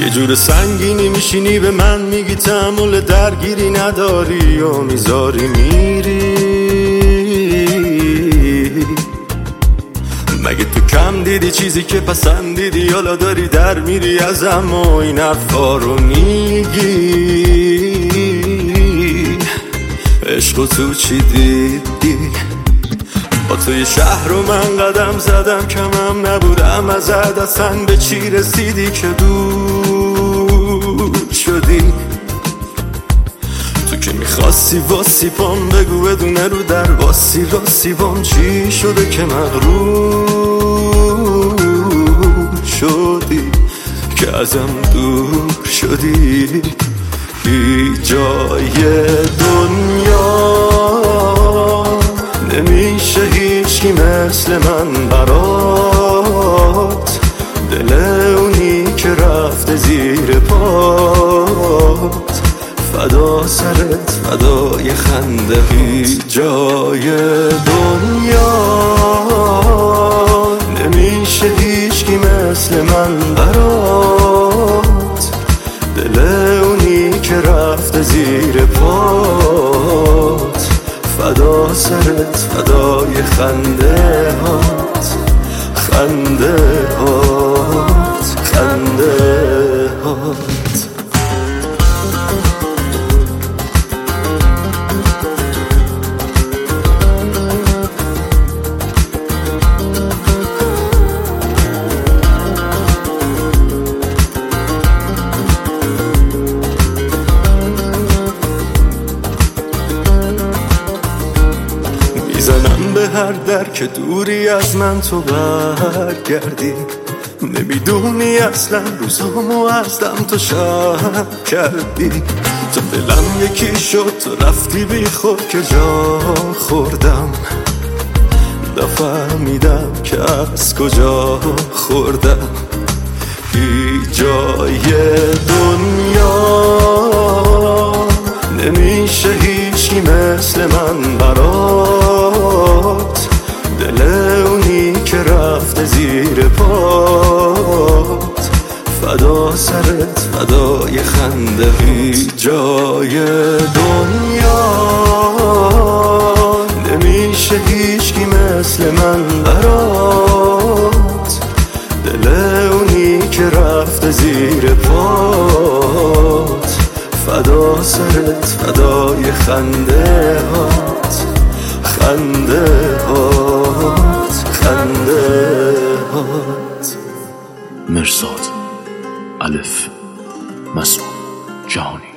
یه جور سنگینی میشینی به من میگی تحمل درگیری نداری و می‌ذاری میری. مگه تو کم دیدی چیزی که پسندیدی؟ حالا داری در میری ازم و این حرفا رو میگی. عشق تو چی دیدی؟ توی شهر رو من قدم زدم کمم نبودم. از اصلا به چی رسیدی که دور شدی؟ تو که می‌خواستی واسی پام بگو بدونه رو در واسی راستی بام چی شده که مغرور شدی؟ که ازم دور شدی؟ هیچ جای دنیا مثل من برات. دل اونی که رفته زیر پات. فدا سرت فدای خنده هیچ جای دنیا. نمیشه هیچکی مثل من برات. دل اونی که رفته زیر سرت فدای خنده هات خنده هات خنده به هر در که دوری از من تو برگردی. نمی‌دونی اصلا روزامو از دم تو شهر کردی. تو دلم یکی شد تو رفتی بی خود که جا خوردم. نفهمیدم که از کجا خوردم. هیچ جای دنیا فدا سرت فدای خنده هیچ جای دنیا. نمیشه هیچکی مثل من برات. دل اونی که رفته زیر پات. فدا سرت فدای خنده هات. خنده هات خنده هات. مرزاد Alif, Masum, Johnny.